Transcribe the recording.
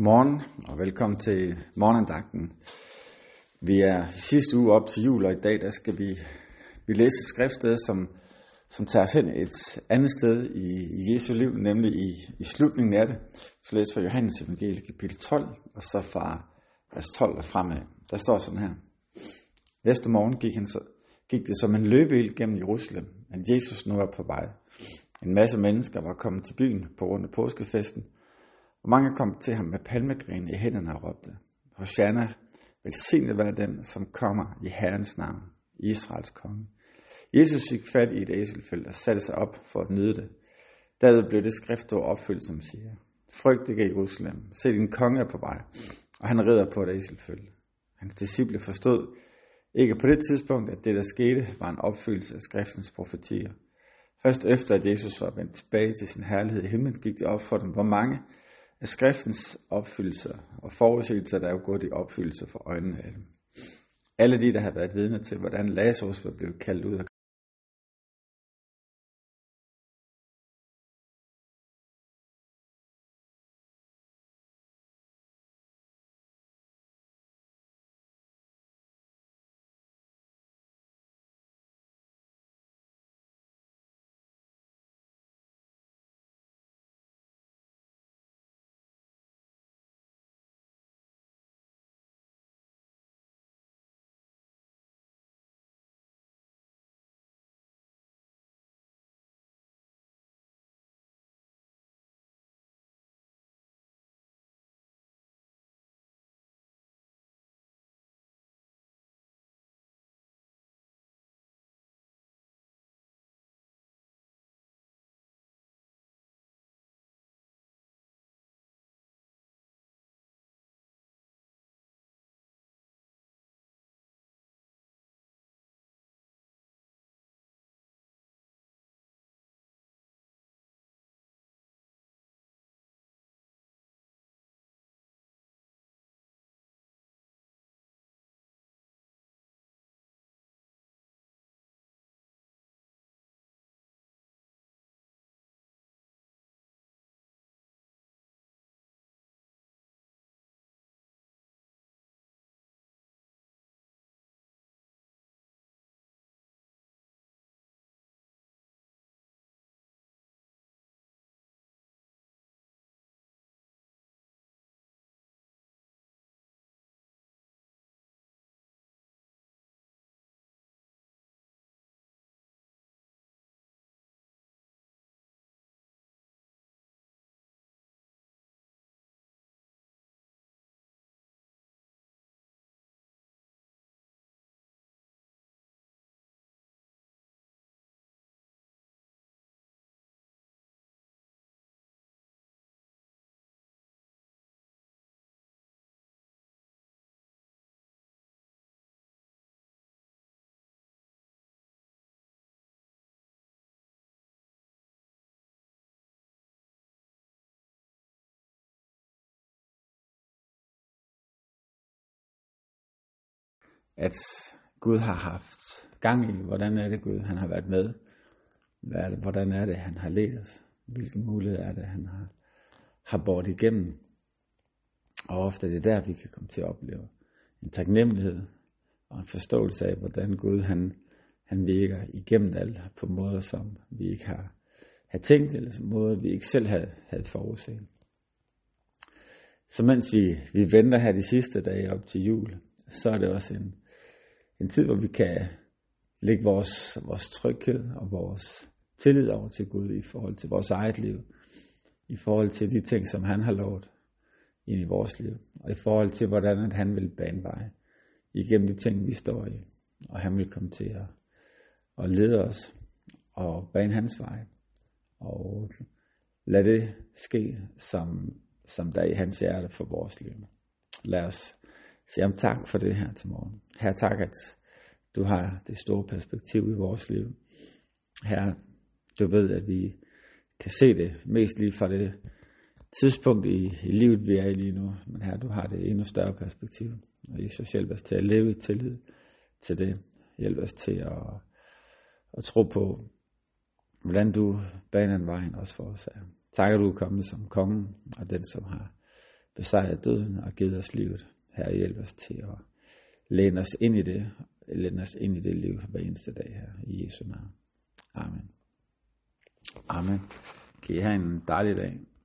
Godmorgen og velkommen til morgendagten. Vi er sidste uge op til jul, og i dag der skal vi, vi læse et skriftsted, som, som tager os hen et andet sted i, i Jesu liv, nemlig i, i slutningen af det. Så læser fra Johannes evangelie kapitel 12, og så fra vers 12 og fremad. Der står sådan her. Næste morgen gik, han så, gik det som en løbeild gennem Jerusalem, at Jesus nu var på vej. En masse mennesker var kommet til byen på grund af påskefesten, og mange kom til ham med palmegrene i hænderne og råbte, Hosanna, velsignet være den, som kommer i Herrens navn, Israels konge. Jesus fik fat i et æselfelt og satte sig op for at nyde det. Derved blev det skriftord opfyldt, som siger, Frygt ikke Jerusalem, se din konge er på vej, og han rider på et æselfølge. Hans disciple forstod ikke på det tidspunkt, at det der skete var en opfyldelse af skriftens profetier. Først efter at Jesus var vendt tilbage til sin herlighed i himlen, gik det op for dem, hvor mange skriftens opfyldelser og forudsigelser, der er jo gået i opfyldelse for øjnene af dem. Alle de, der har været vidne til, hvordan Lazarus var blevet kaldt ud af at Gud har haft gang i, hvordan er det Gud, han har været med, Hvad er det, hvordan er det, han har ledt os, hvilke muligheder er det, han har, har båret igennem. Og ofte er det der, vi kan komme til at opleve en taknemmelighed og en forståelse af, hvordan Gud han, han virker igennem alt på måder, som vi ikke har, har tænkt, eller som måder, vi ikke selv havde, havde forudset. Så mens vi, vi venter her de sidste dage op til jul, så er det også en, en tid, hvor vi kan lægge vores, vores tryghed og vores tillid over til Gud i forhold til vores eget liv, i forhold til de ting, som han har lovet ind i vores liv, og i forhold til, hvordan at han vil bane vej igennem de ting, vi står i, og han vil komme til at, at lede os og bane hans vej, og lad det ske, som, som der er i hans hjerte for vores liv. Lad os sige ham tak for det her til morgen. Her tak, at du har det store perspektiv i vores liv. Her, du ved, at vi kan se det mest lige fra det tidspunkt i, i livet, vi er i lige nu. Men her, du har det endnu større perspektiv. Og Jesus hjælp os til at leve i tillid til det. Hjælp os til at, at tro på, hvordan du baner en vejen også for os. Tak, at du er kommet som kongen, og den, som har besejret døden og givet os livet. Her hjælp os til at læne os ind i det, læne os ind i det liv hver eneste dag her, i Jesu navn. Amen. Amen. Kan I have en dejlig dag.